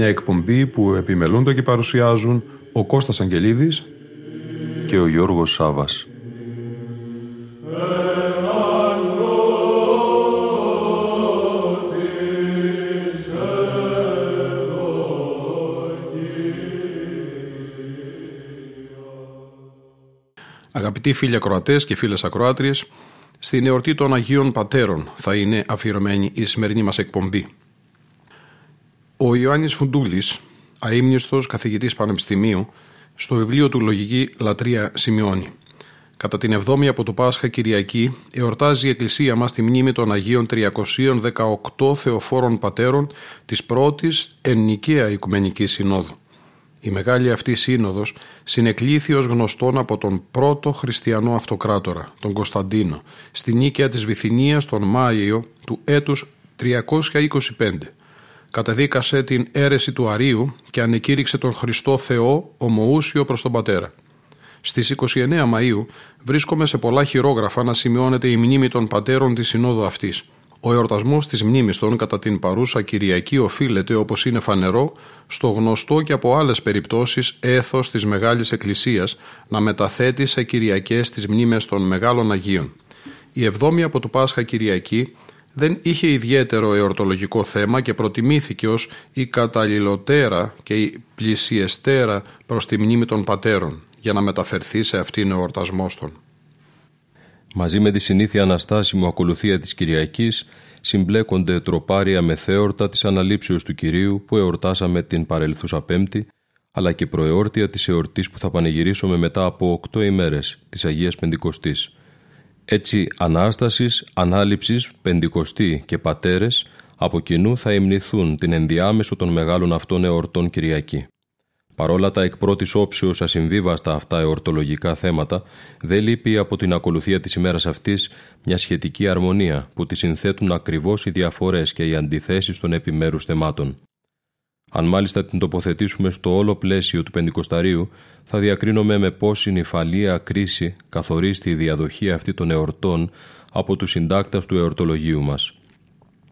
Μια εκπομπή που επιμελούνται και παρουσιάζουν ο Κώστας Αγγελίδης και ο Γιώργος Σάβας. Αγαπητοί φίλοι ακροατές και φίλες ακροάτριες, στην εορτή των Αγίων Πατέρων θα είναι αφιερωμένη η σημερινή μας εκπομπή. Ο Ιωάννης Φουντούλης, αείμνηστος καθηγητής πανεπιστημίου, στο βιβλίο του Λογική Λατρεία σημειώνει Κατά την 7η από το Πάσχα Κυριακή εορτάζει η Εκκλησία μας τη μνήμη των Αγίων 318 Θεοφόρων Πατέρων της πρώτης εννικαία Οικουμενικής Συνόδου. Η μεγάλη αυτή σύνοδος συνεκλήθη ως γνωστόν από τον πρώτο χριστιανό αυτοκράτορα, τον Κωνσταντίνο, στη νίκαια της Βυθινίας τον Μάιο του έτους 325 κατεδίκασε την αίρεση του Αρίου και ανεκήρυξε τον Χριστό Θεό ομοούσιο προς τον Πατέρα. Στις 29 Μαΐου βρίσκομαι σε πολλά χειρόγραφα να σημειώνεται η μνήμη των πατέρων της συνόδου αυτής. Ο εορτασμός της μνήμης των κατά την παρούσα Κυριακή οφείλεται όπως είναι φανερό στο γνωστό και από άλλες περιπτώσεις έθος της Μεγάλης Εκκλησίας να μεταθέτει σε Κυριακές τις μνήμες των Μεγάλων Αγίων. Η εβδόμη από το Πάσχα Κυριακή δεν είχε ιδιαίτερο εορτολογικό θέμα και προτιμήθηκε ως η καταλληλωτέρα και η πλησιεστέρα προς τη μνήμη των πατέρων για να μεταφερθεί σε αυτήν ο εορτασμός των. Μαζί με τη συνήθεια αναστάσιμο ακολουθία της Κυριακής συμπλέκονται τροπάρια μεθέορτα της αναλήψεως του Κυρίου που εορτάσαμε την παρελθούσα Πέμπτη αλλά και προεόρτια της εορτής που θα πανηγυρίσουμε μετά από οκτώ ημέρες της Αγίας Πεντηκοστής. Έτσι, Ανάστασης, Ανάληψης, Πεντηκοστή και Πατέρες από κοινού θα υμνηθούν την ενδιάμεσο των μεγάλων αυτών εορτών Κυριακή. Παρόλα τα εκ πρώτης όψεως ασυμβίβαστα αυτά εορτολογικά θέματα, δεν λείπει από την ακολουθία της ημέρας αυτής μια σχετική αρμονία που τη συνθέτουν ακριβώς οι διαφορές και οι αντιθέσεις των επιμέρους θεμάτων. Αν μάλιστα την τοποθετήσουμε στο όλο πλαίσιο του Πεντηκοσταρίου, θα διακρίνουμε με πόση νυφαλία κρίση καθορίστη η διαδοχή αυτή των εορτών από τους συντάκτα του εορτολογίου μας.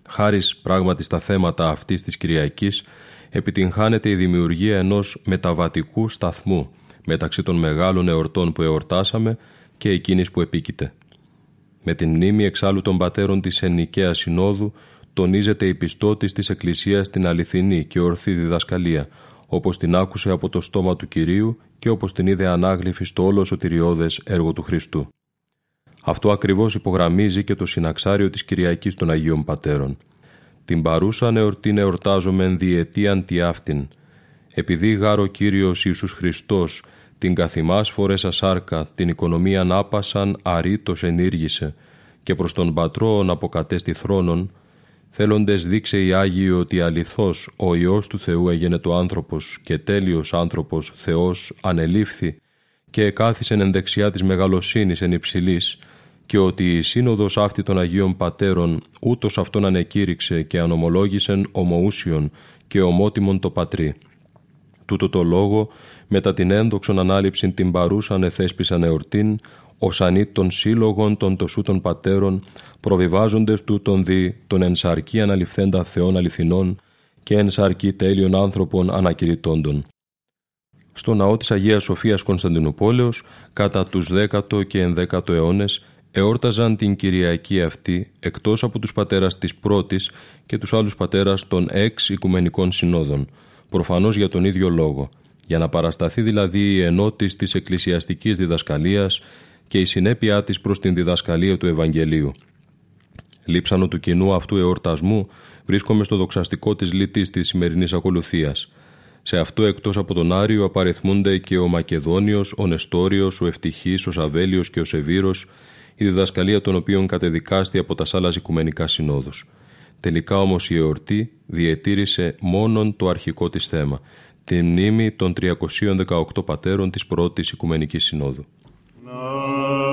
Χάρη πράγματι στα θέματα αυτής της Κυριακής, επιτυγχάνεται η δημιουργία ενός μεταβατικού σταθμού μεταξύ των μεγάλων εορτών που εορτάσαμε και εκείνης που επίκειται. Με την μνήμη εξάλλου των πατέρων της Εννικαία Συνόδου, τονίζεται η πιστότης της Εκκλησίας στην αληθινή και ορθή διδασκαλία, όπως την άκουσε από το στόμα του Κυρίου και όπως την είδε ανάγλυφη στο όλο σωτηριώδες έργο του Χριστού. Αυτό ακριβώς υπογραμμίζει και το συναξάριο της Κυριακής των Αγίων Πατέρων. Την παρούσα εορτήν εορτάζομεν διετίαν τι αυτήν. Επειδή γάρο Κύριος Ιησούς Χριστός την καθημάς φορέσα σάρκα, την οικονομία άπασαν αρήτως ενήργησε και προς τον Πατρόν αποκατέστη θρόνων, Θέλοντες δείξε η Άγιο ότι αληθώς ο Υιός του Θεού έγινε το άνθρωπος και τέλειος άνθρωπος Θεός ανελήφθη και εκάθισεν εν δεξιά της μεγαλοσύνης εν υψηλής και ότι η σύνοδος αυτή των Αγίων Πατέρων ούτως αυτόν ανεκήρυξε και ανομολόγησεν ομοούσιον και ομότιμον το πατρί. Τούτο το λόγο, μετά την ένδοξον ανάληψη την παρούσαν εθέσπισαν εορτήν, ως ανή των σύλλογων των τοσού των πατέρων, προβιβάζοντες του τον δι, τον ενσαρκή αναληφθέντα θεών αληθινών και ενσαρκή τέλειων άνθρωπων ανακηρυτώντων. Στο ναό της Αγίας Σοφίας Κωνσταντινούπολεως, κατά τους 10ο και 11ο αιώνες, εόρταζαν την Κυριακή αυτή εκτός από τους πατέρας της πρώτης και τους άλλους πατέρας των εξ οικουμενικών συνόδων, προφανώς για τον ίδιο λόγο, για να παρασταθεί δηλαδή η ενότης της εκκλησιαστικής διδασκαλίας και η συνέπειά της προς την διδασκαλία του Ευαγγελίου. Λείψανο του κοινού αυτού εορτασμού βρίσκομαι στο δοξαστικό της λύτης της σημερινής ακολουθίας. Σε αυτό εκτός από τον Άριο απαριθμούνται και ο Μακεδόνιος, ο Νεστόριος, ο Ευτυχής, ο Σαβέλιος και ο Σεβίρος, η διδασκαλία των οποίων κατεδικάστη από τα σάλας οικουμενικά συνόδους. Τελικά όμως η εορτή διετήρησε μόνον το αρχικό της θέμα, τη μνήμη των 318 πατέρων της πρώτης Οικουμενικής Συνόδου. Oh.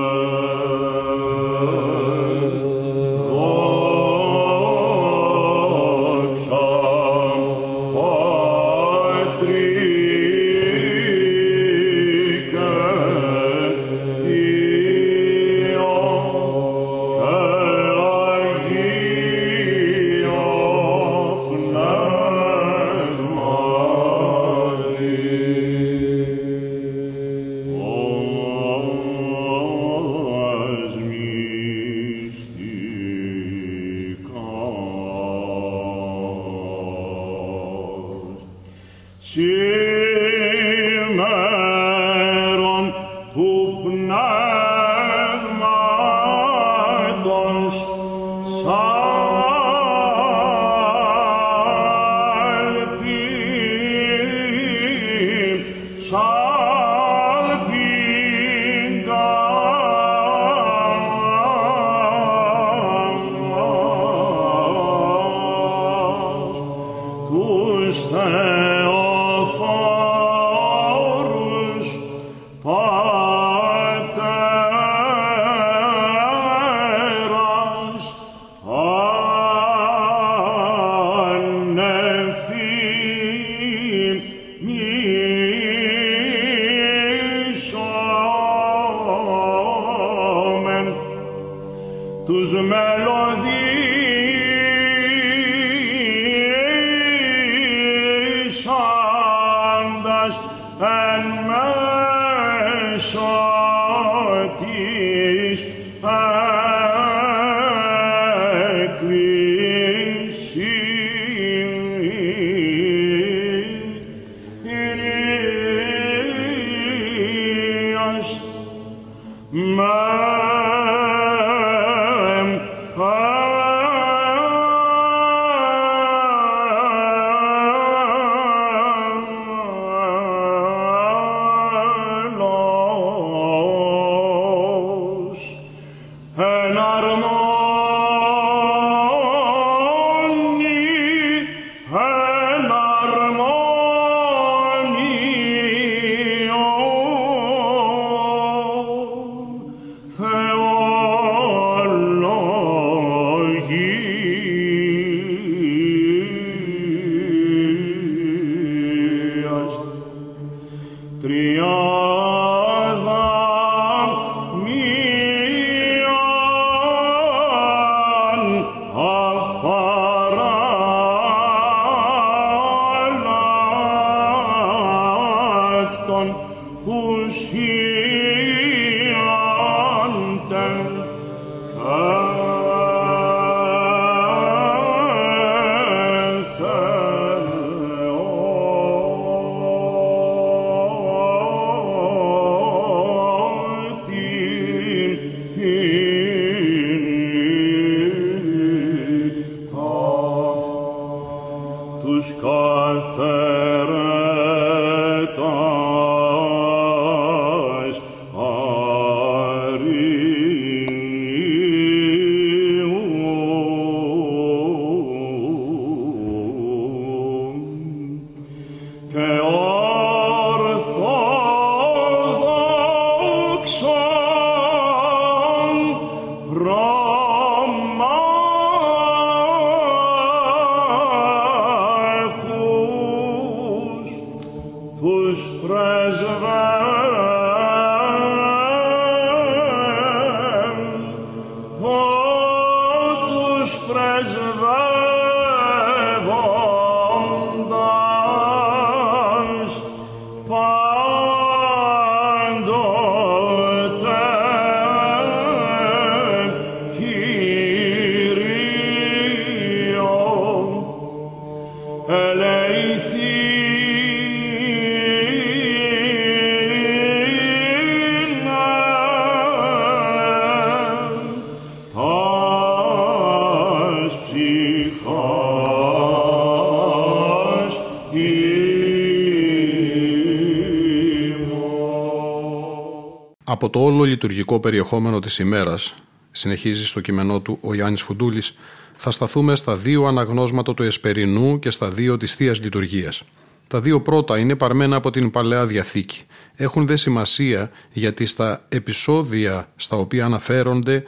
Από το όλο λειτουργικό περιεχόμενο της ημέρας συνεχίζει στο κείμενό του ο Ιωάννης Φουντούλης, θα σταθούμε στα δύο αναγνώσματα του Εσπερινού και στα δύο της Θείας Λειτουργίας. Τα δύο πρώτα είναι παρμένα από την Παλαιά Διαθήκη. Έχουν δε σημασία γιατί στα επεισόδια στα οποία αναφέρονται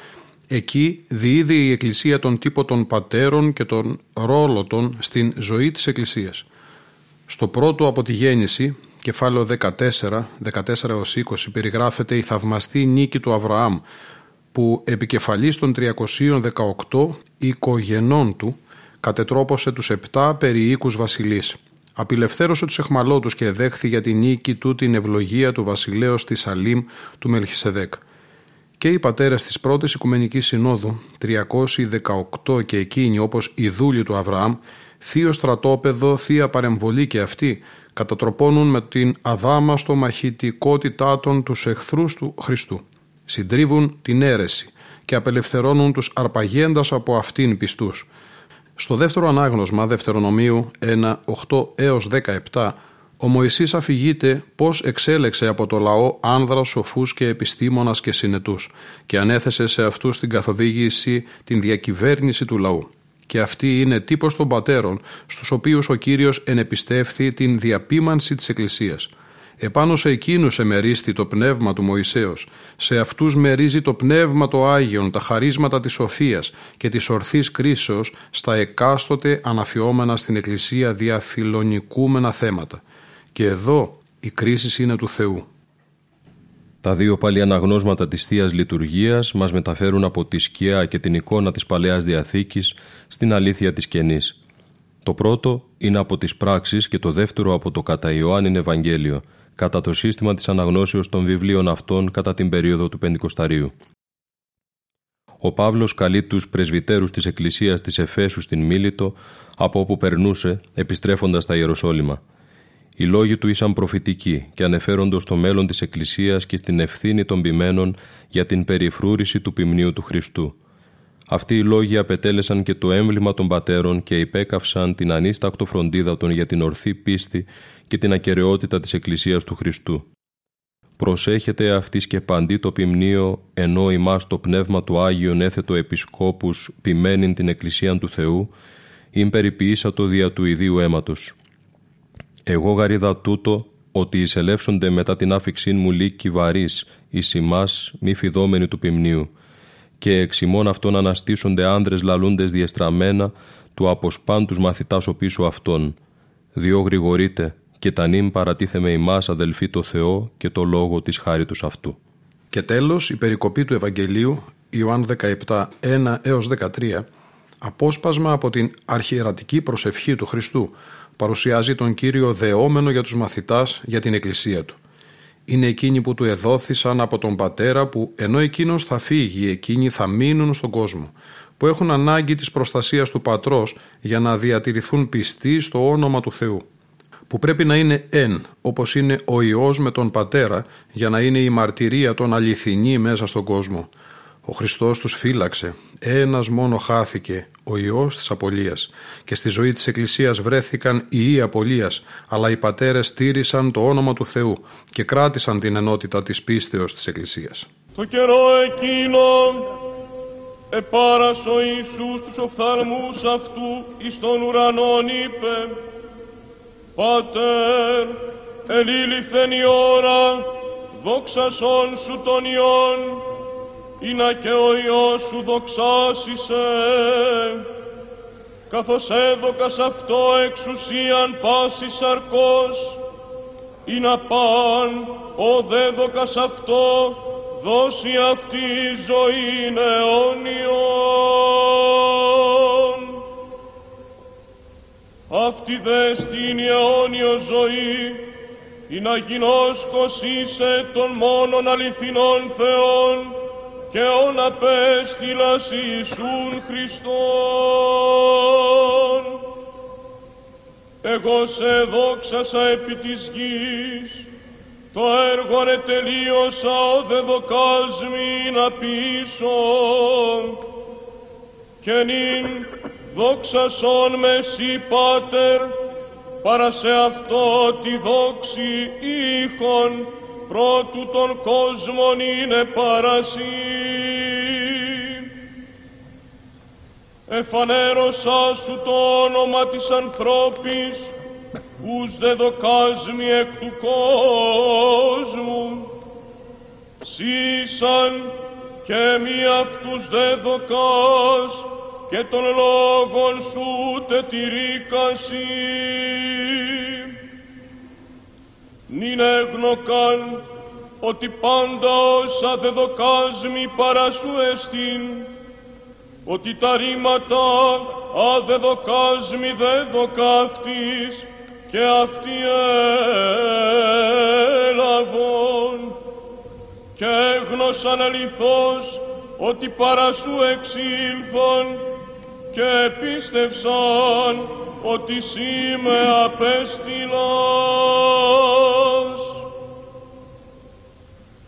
εκεί διείδει η Εκκλησία τον τύπο των πατέρων και τον ρόλο των στην ζωή της Εκκλησίας. Στο πρώτο από τη γέννηση, κεφάλαιο 14, 14 20, περιγράφεται η θαυμαστή νίκη του Αβραάμ που επικεφαλής των 318 οικογενών του κατετρόπωσε τους επτά περιοίκους βασιλείς. Απιλευθέρωσε τους εχμαλώτους και δέχθη για την νίκη του την ευλογία του βασιλέως της Σαλήμ του Μελχισεδέκ. Και οι πατέρες της πρώτης Οικουμενικής Συνόδου, 318 και εκείνοι όπως οι δούλοι του Αβραάμ, θείο στρατόπεδο, θεία παρεμβολή και αυτοί, κατατροπώνουν με την αδάμαστο μαχητικότητά των τους εχθρούς του Χριστού συντρίβουν την αίρεση και απελευθερώνουν τους αρπαγέντας από αυτήν πιστούς. Στο δεύτερο ανάγνωσμα Δευτερονομίου 1, 8 έως 17 ο Μωυσής αφηγείται πώς εξέλεξε από το λαό άνδρας σοφούς και επιστήμονας και συνετούς και ανέθεσε σε αυτούς την καθοδήγηση, την διακυβέρνηση του λαού. Και αυτή είναι τύπος των πατέρων στους οποίους ο Κύριος ενεπιστεύθη την διαπίμανση της Εκκλησίας – Επάνω σε εκείνους εμερίστη το πνεύμα του Μωυσέως. Σε αυτούς μερίζει το πνεύμα το Άγιον, τα χαρίσματα της σοφίας και της ορθής κρίσεως στα εκάστοτε αναφιόμενα στην Εκκλησία διαφιλονικούμενα θέματα. Και εδώ η κρίση είναι του Θεού. Τα δύο πάλι αναγνώσματα της θείας Λειτουργίας μας μεταφέρουν από τη σκιά και την εικόνα της Παλαιάς Διαθήκης στην αλήθεια της Καινής. Το πρώτο είναι από τις πράξεις και το δεύτερο από το κατά Ιωάννην Ευαγγέλιο – κατά το σύστημα της αναγνώσεως των βιβλίων αυτών κατά την περίοδο του Πεντηκοσταρίου. Ο Παύλος καλεί τους πρεσβυτέρους της Εκκλησίας της Εφέσου στην Μίλητο, από όπου περνούσε, επιστρέφοντας στα Ιεροσόλυμα. Οι λόγοι του ήσαν προφητικοί και ανεφέροντος στο μέλλον της Εκκλησίας και στην ευθύνη των ποιμένων για την περιφρούρηση του ποιμνίου του Χριστού. Αυτοί οι λόγοι απετέλεσαν και το έμβλημα των πατέρων και υπέκαυσαν την ανίστακτο φροντίδα των για την ορθή πίστη και την ακαιρεότητα της Εκκλησίας του Χριστού. Προσέχετε αυτής και παντί το ποιμνίο, ενώ ημάς το Πνεύμα του Άγιον έθετο επισκόπους ποιμένην την Εκκλησία του Θεού, ειν περιποιήσατο δια του ιδίου αίματος. Εγώ γαρίδα τούτο, ότι εισελεύσονται μετά την άφηξήν μου λύκη βαρύς, εις ημάς μη φιδόμενοι του ποιμνίου, και εξ ημών αυτών αναστήσονται άνδρες λαλούντες διεστραμμένα, του αποσπάν μαθητάς ο πίσω αυτών. Διό γρηγορείτε, και τα νυν παρατίθεμε ημάς αδελφοί το Θεό και το λόγο της χάριτος αυτού. Και τέλος η περικοπή του Ευαγγελίου Ιωάννου 17, 1 έως 13 απόσπασμα από την αρχιερατική προσευχή του Χριστού παρουσιάζει τον Κύριο δεόμενο για τους μαθητάς για την Εκκλησία Του. Είναι εκείνοι που του εδόθησαν από τον Πατέρα που ενώ εκείνος θα φύγει εκείνοι θα μείνουν στον κόσμο που έχουν ανάγκη της προστασίας του Πατρός για να διατηρηθούν πιστοί στο όνομα του Θεού που πρέπει να είναι εν, όπως είναι ο Υιός με τον Πατέρα, για να είναι η μαρτυρία των αληθινή μέσα στον κόσμο. Ο Χριστός τους φύλαξε. Ένας μόνο χάθηκε, ο Υιός της Απολίας. Και στη ζωή της Εκκλησίας βρέθηκαν οι Απολίας, αλλά οι πατέρες στήρισαν το όνομα του Θεού και κράτησαν την ενότητα της πίστεως της Εκκλησίας. Το καιρό εκείνο επάρας ο Ιησούς τους οφθαλμούς αυτού εις τον ουρανόν είπε Πάτερ, ελήλυθεν η ώρα, δόξασον σου τον Υιόν, να και ο Υιός σου δοξάσισε, καθώς έδωκας αυτό εξουσίαν πάσης σαρκός, ή να παν ο δέδοκας αυτό δώσει αυτή ζωή αιώνιον. Αυτή δες στην αιώνιο ζωή, η να γινώσκος των μόνον αληθινών Θεών και όν απέστειλας Ιησούν Χριστόν. Εγώ σε δόξασα επί της γης, το έργο τελείωσα, ο δε δοκάσμι να πείσω, και νυν δόξασον με σύ Πάτερ, παρά σε αυτό τη δόξη ήχων πρώτου των κόσμων είναι παρασύ. εφανέρωσα σου το όνομα της ανθρώπης, ους δε δοκάσμι εκ του κόσμου. Σύσαν και μη αυτούς δε δοκάς, και των λόγων σου τετηρίκασι. Νην έγνοκαν ότι πάντα όσα δε δοκάσμι παρά σου εστίν, ότι τα ρήματα αδεδοκάσμι δε δοκάφτης και αυτοί έλαβον. Και έγνωσαν αληθώς ότι παρά σου εξήλθον και πίστευσαν ότι σύ με απέστειλας.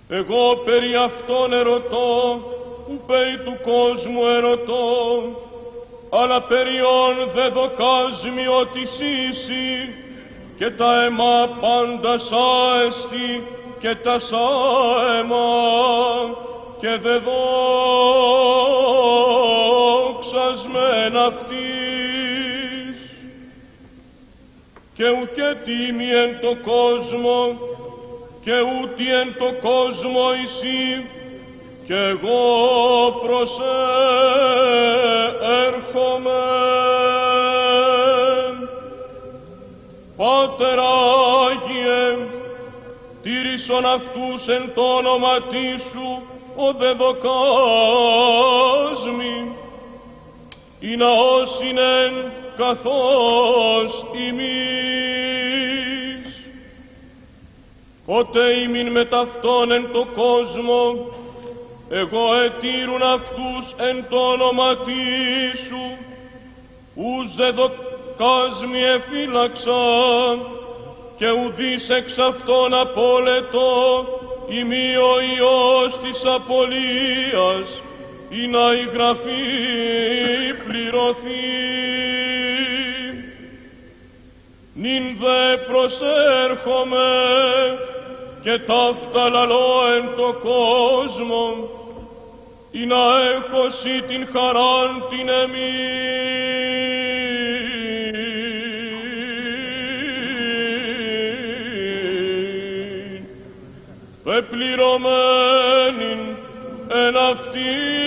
Εγώ περί αυτών ερωτώ που περί του κόσμου ερωτώ, αλλά περιόν δε δοκάσμι ότι σύσι και τα αίμα πάντα σάεστη και τα σάεμα και δε δόξασμεν αυτής και ουκέ τίμη εν το κόσμο και ούτι εν το κόσμο εσύ και εγώ προσέρχομαι. Πάτερ Άγιε, τήρησον αυτούς εν το όνομα Σου, ο δε δοκάσμι, ή ναός είναι καθώς ημείς. Ότε ημίν με ταυτόν εν το κόσμο, εγώ ετήρουν αυτούς εν το όνομα Σου, ους δε δοκάσμι εφύλαξα, και ουδείς εξ αυτών απόλετο, ημί ο Υιός της απολίας, ή να η γραφή πληρωθεί. Νην δε προσέρχομαι και ταύτα λαλώ εν το κόσμο, ή να έχω σύ την χαράν την εμείς. Επληρωμένην εν αυτήν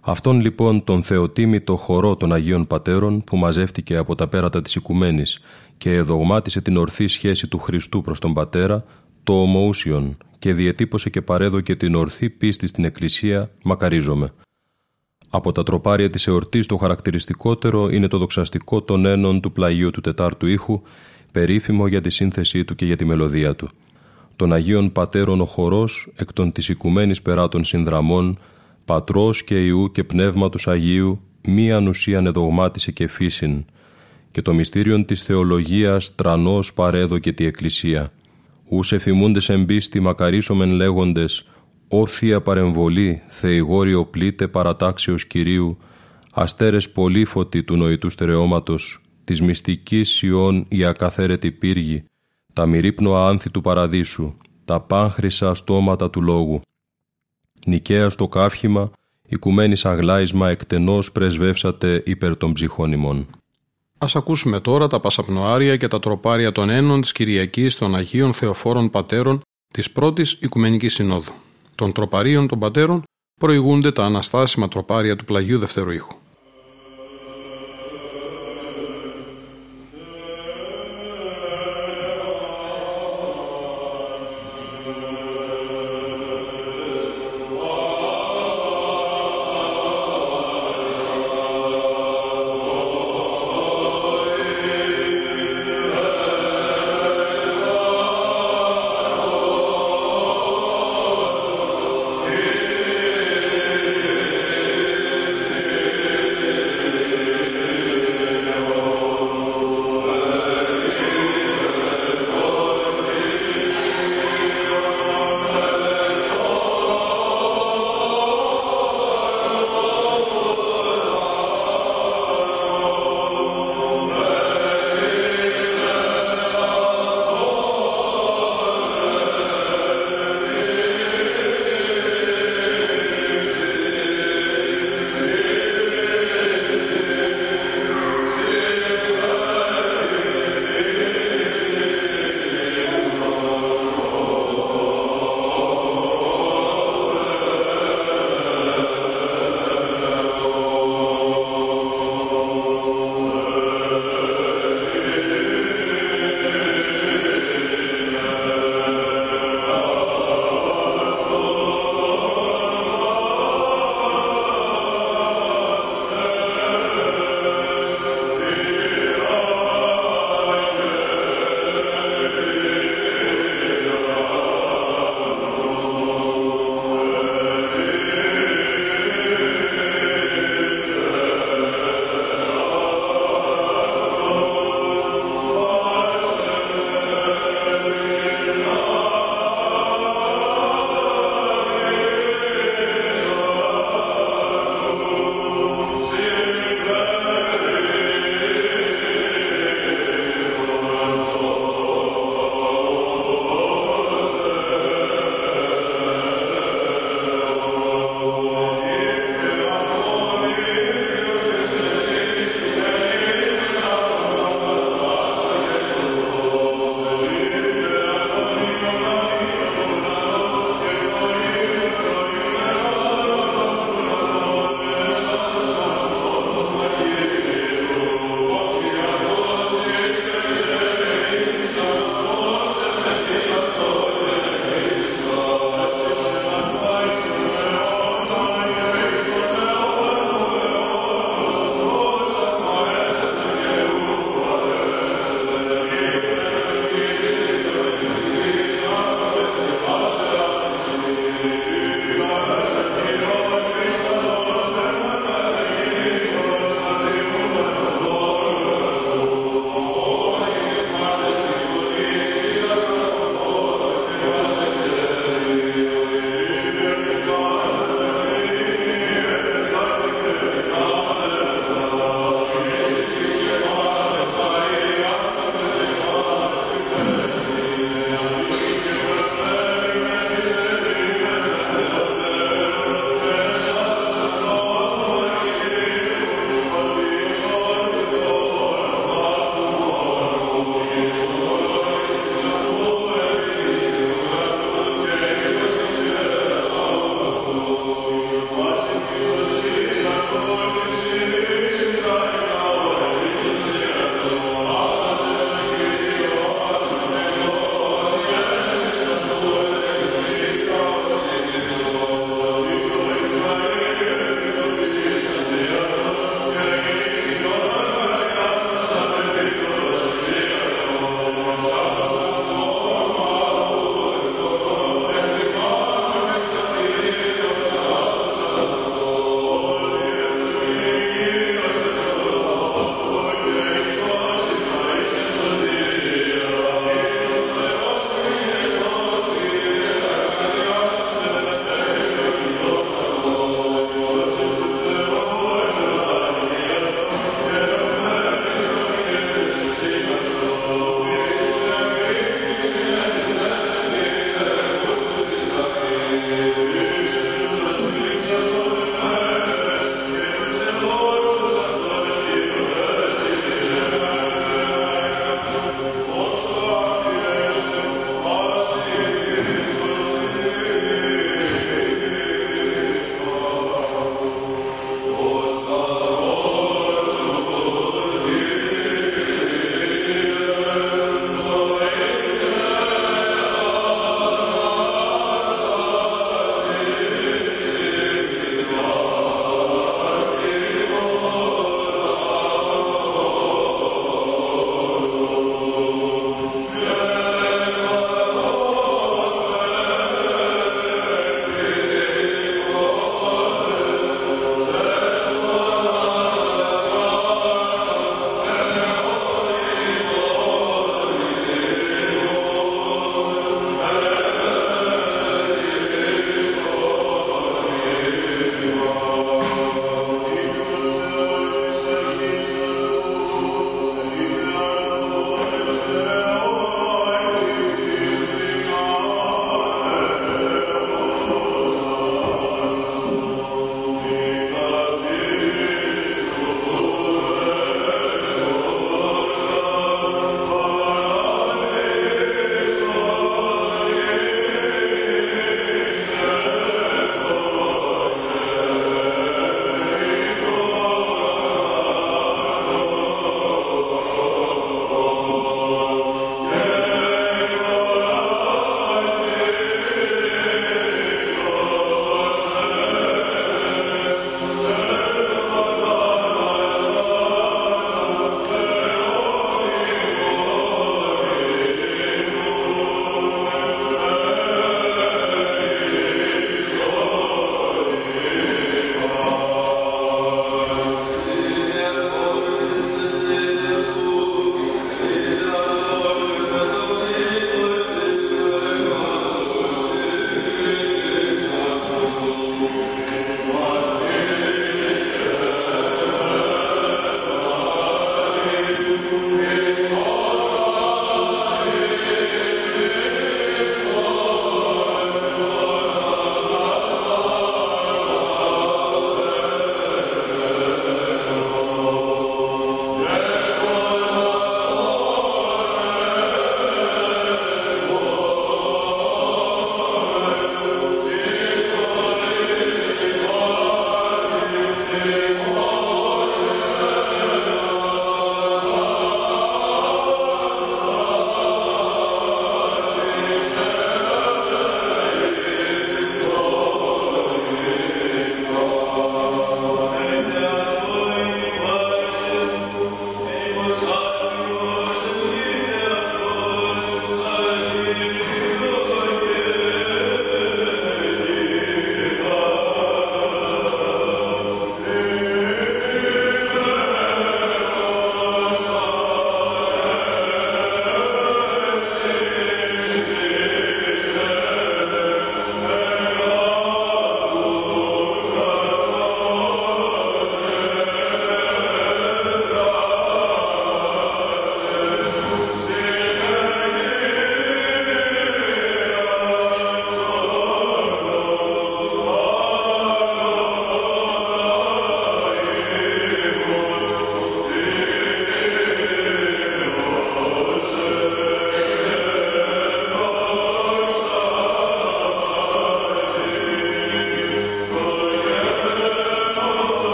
Αυτόν λοιπόν τον θεοτίμητο χορό των Αγίων Πατέρων που μαζεύτηκε από τα πέρατα της οικουμένης και εδογμάτισε την ορθή σχέση του Χριστού προς τον Πατέρα, το ομοούσιον και διετύπωσε και παρέδοκε την ορθή πίστη στην Εκκλησία, μακαρίζομαι. Από τα τροπάρια της εορτής το χαρακτηριστικότερο είναι το δοξαστικό των ένων του πλαγίου του τετάρτου ήχου, περίφημο για τη σύνθεσή του και για τη μελωδία του. Των Αγίων Πατέρων ο χορός εκ των της οικουμένης περάτων συνδραμών Πατρός και Ιού και Πνεύματος Αγίου, μία ανουσίαν εδογμάτισε και φύσιν, και το μυστήριον της θεολογίας τρανός παρέδοκε τη Εκκλησία. Ούς εφημούντες εμπίστη μακαρίσομεν λέγοντες, «Όθια παρεμβολή, θεηγόριο πλήτε παρατάξεως Κυρίου, αστέρες πολύφωτοι του νοητού στερεώματος, της μυστικής Σιών η ακαθαίρετη πύργη, τα μυρίπνοα άνθη του παραδείσου, τα πάνχρυσα στόματα του λόγου, Νικαία στο κάφημα, οικουμένης αγλάισμα εκτενώς πρεσβεύσατε υπέρ των ψυχών ημών. Ας ακούσουμε τώρα τα πασαπνοάρια και τα τροπάρια των ένων της Κυριακής των Αγίων Θεοφόρων Πατέρων της πρώτης Οικουμενικής Συνόδου. Των τροπαρίων των Πατέρων προηγούνται τα αναστάσιμα τροπάρια του Πλαγίου Δευτερού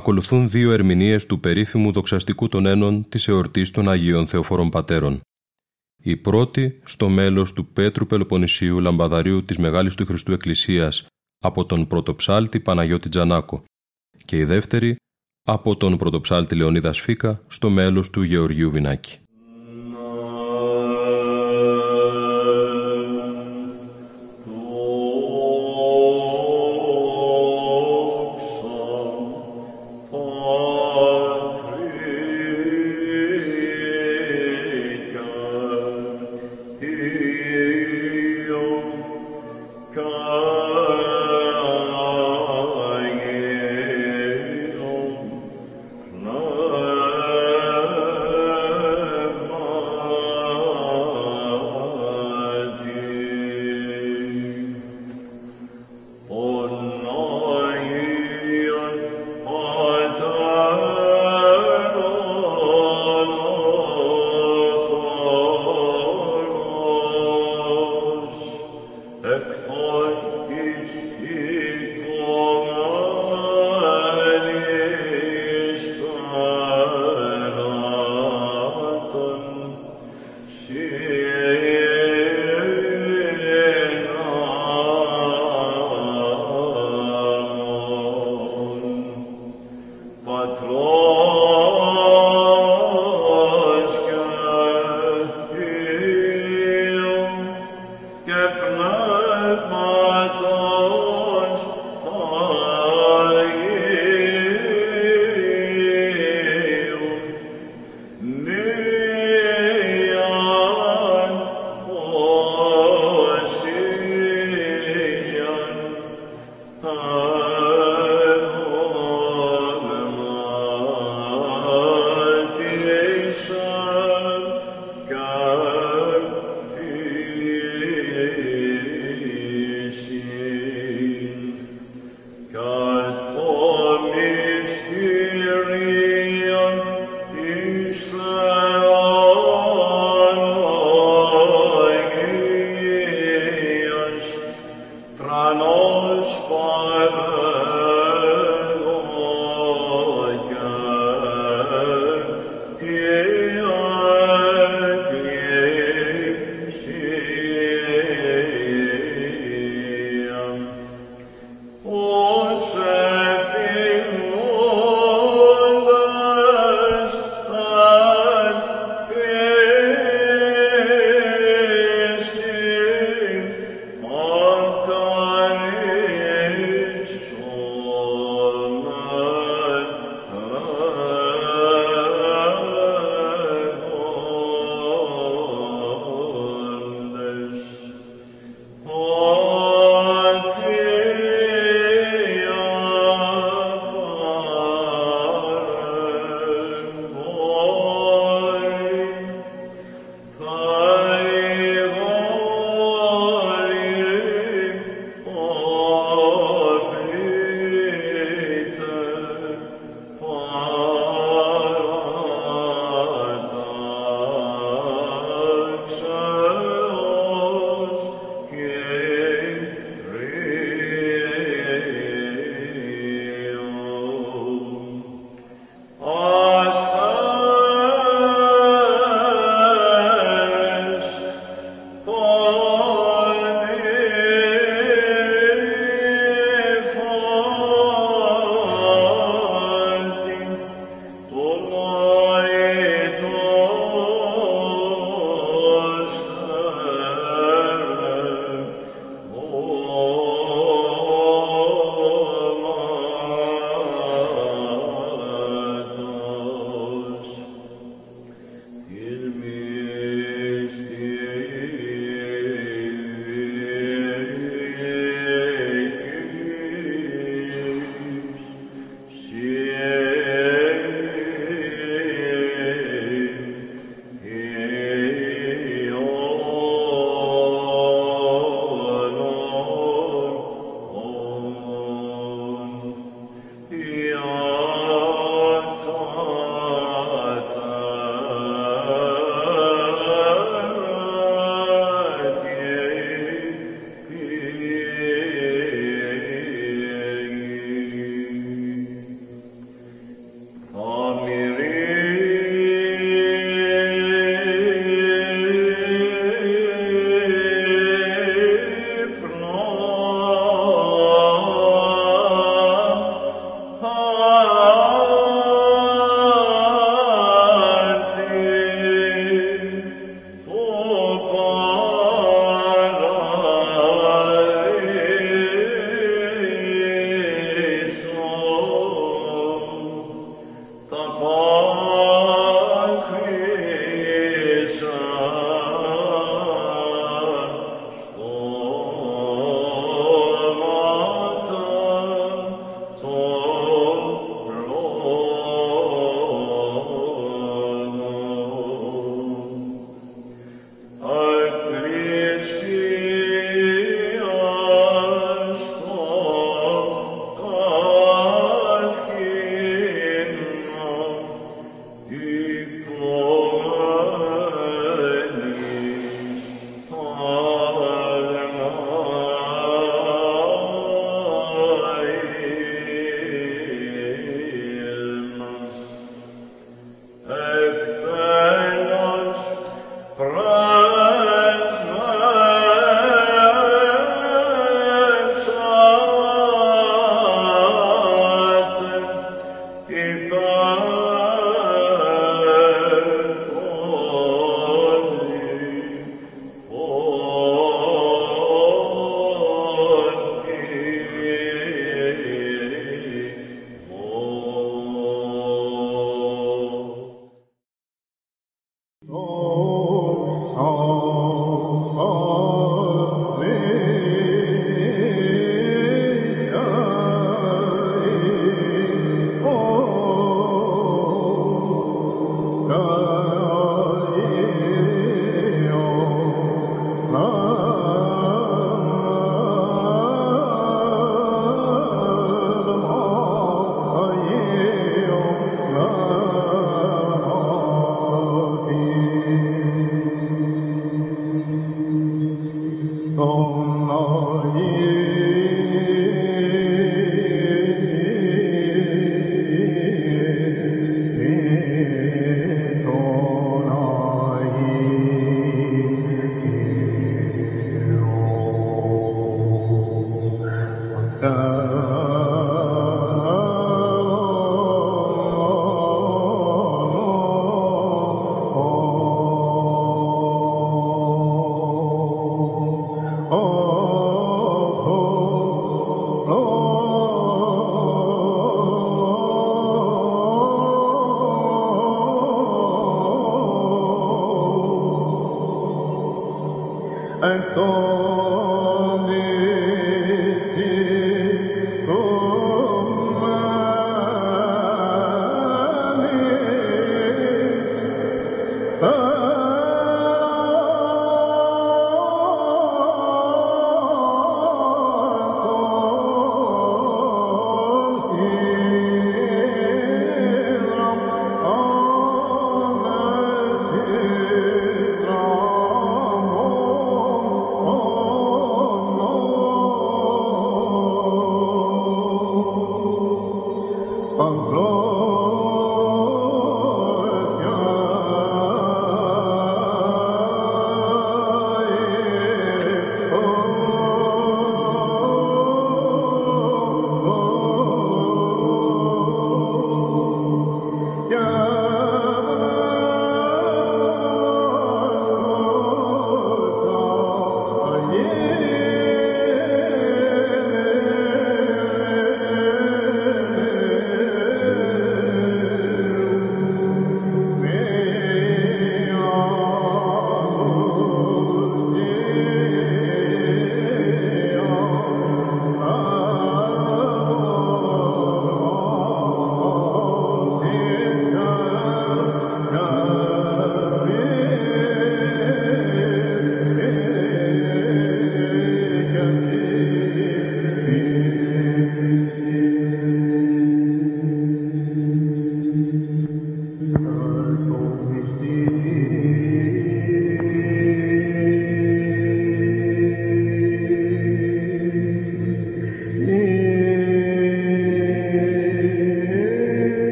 ακολουθούν δύο ερμηνείες του περίφημου δοξαστικού των ένων της εορτής των Αγίων Θεοφορών Πατέρων. Η πρώτη στο μέλος του Πέτρου Πελοποννησίου Λαμπαδαρίου της Μεγάλης του Χριστού Εκκλησίας από τον πρωτοψάλτη Παναγιώτη Τζανάκο και η δεύτερη από τον πρωτοψάλτη Λεωνίδα Σφίκα στο μέλος του Γεωργίου Βινάκη.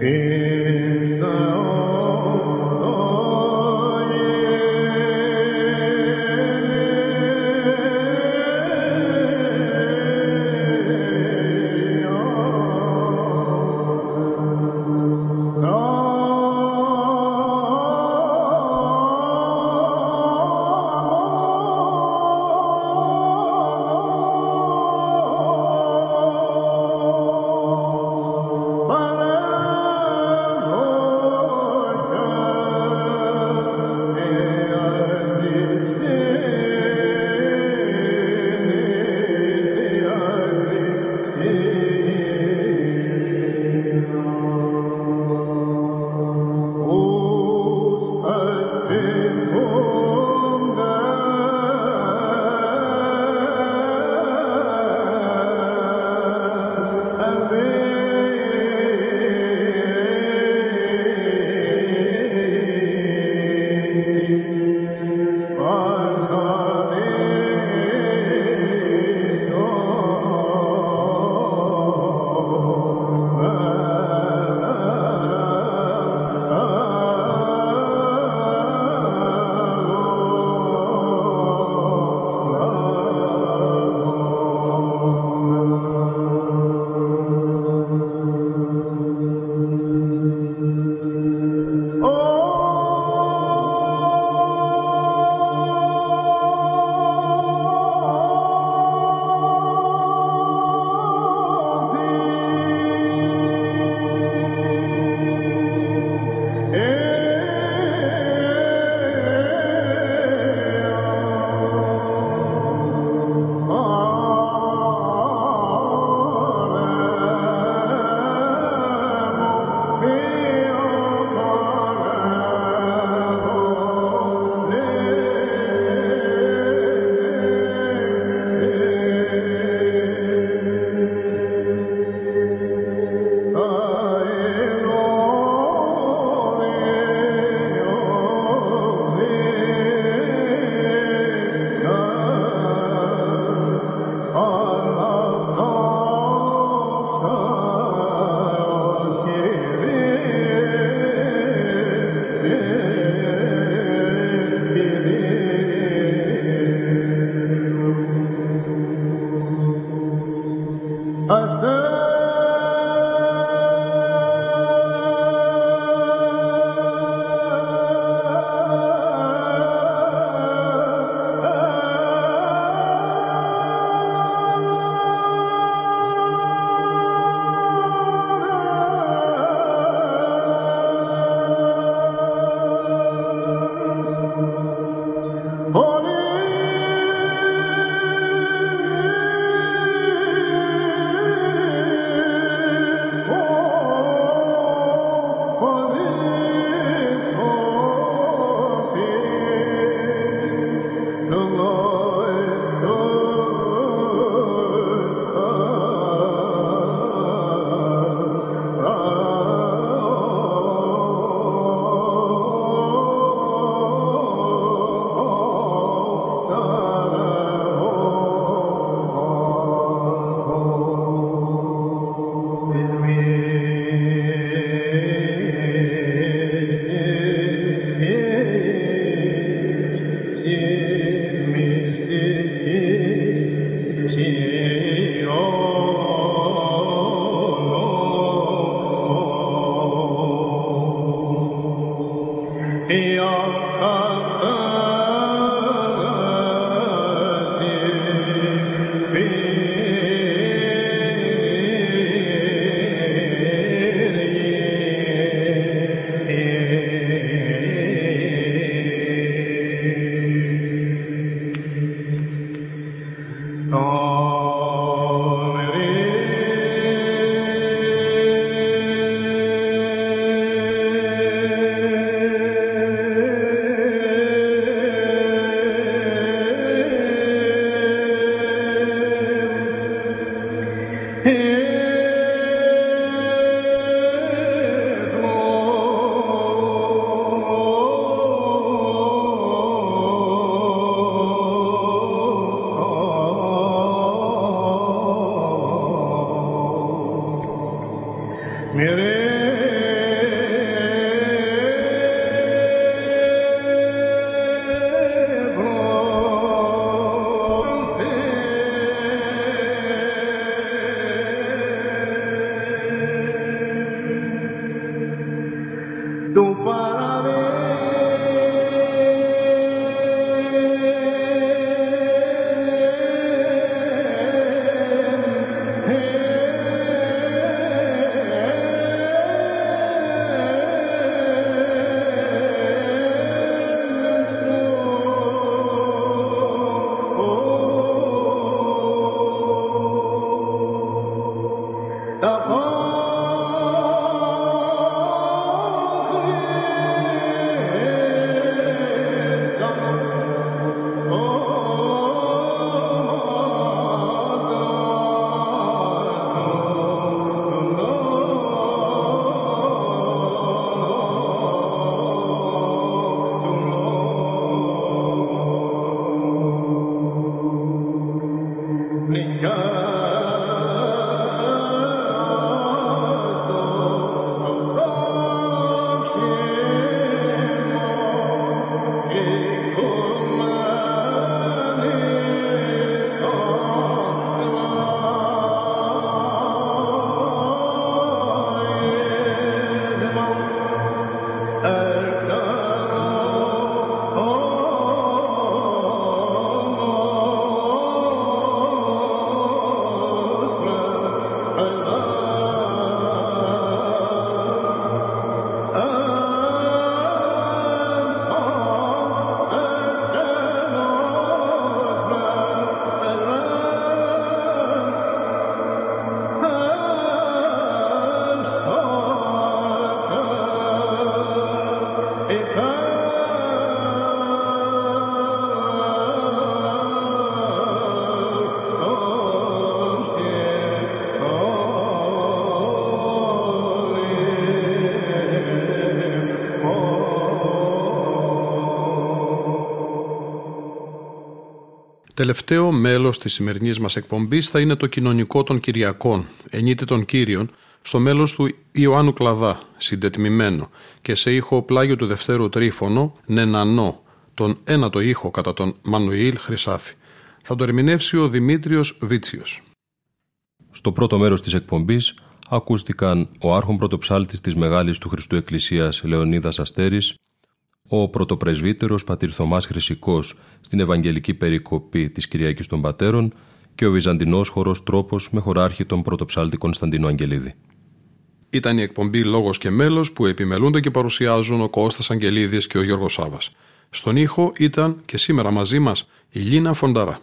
Eh, Τελευταίο μέλος της σημερινής μας εκπομπής θα είναι το κοινωνικό των Κυριακών, ενίτη των Κύριων, στο μέλος του Ιωάννου Κλαδά, συντετμημένο και σε ήχο πλάγιο του Δευτέρου Τρίφωνο, νενανό, τον ένατο ήχο κατά τον Μανουήλ Χρυσάφη. Θα το ερμηνεύσει ο Δημήτριος Βίτσιος. Στο πρώτο μέρος της εκπομπής ακούστηκαν ο άρχον πρωτοψάλτης της Μεγάλης του Χριστού Εκκλησίας Λεωνίδας Αστέρης, ο πρωτοπρεσβύτερος πατήρ Θωμάς Χρυσικός στην Ευαγγελική Περικοπή της Κυριακής των Πατέρων και ο Βυζαντινός χορός τρόπος με χωράρχη τον πρωτοψάλτη Κωνσταντίνο Αγγελίδη. Ήταν η εκπομπή Λόγος και Μέλος που επιμελούνται και παρουσιάζουν ο Κώστας Αγγελίδης και ο Γιώργος Σάβας. Στον ήχο ήταν και σήμερα μαζί μας η Λίνα Φονταρά.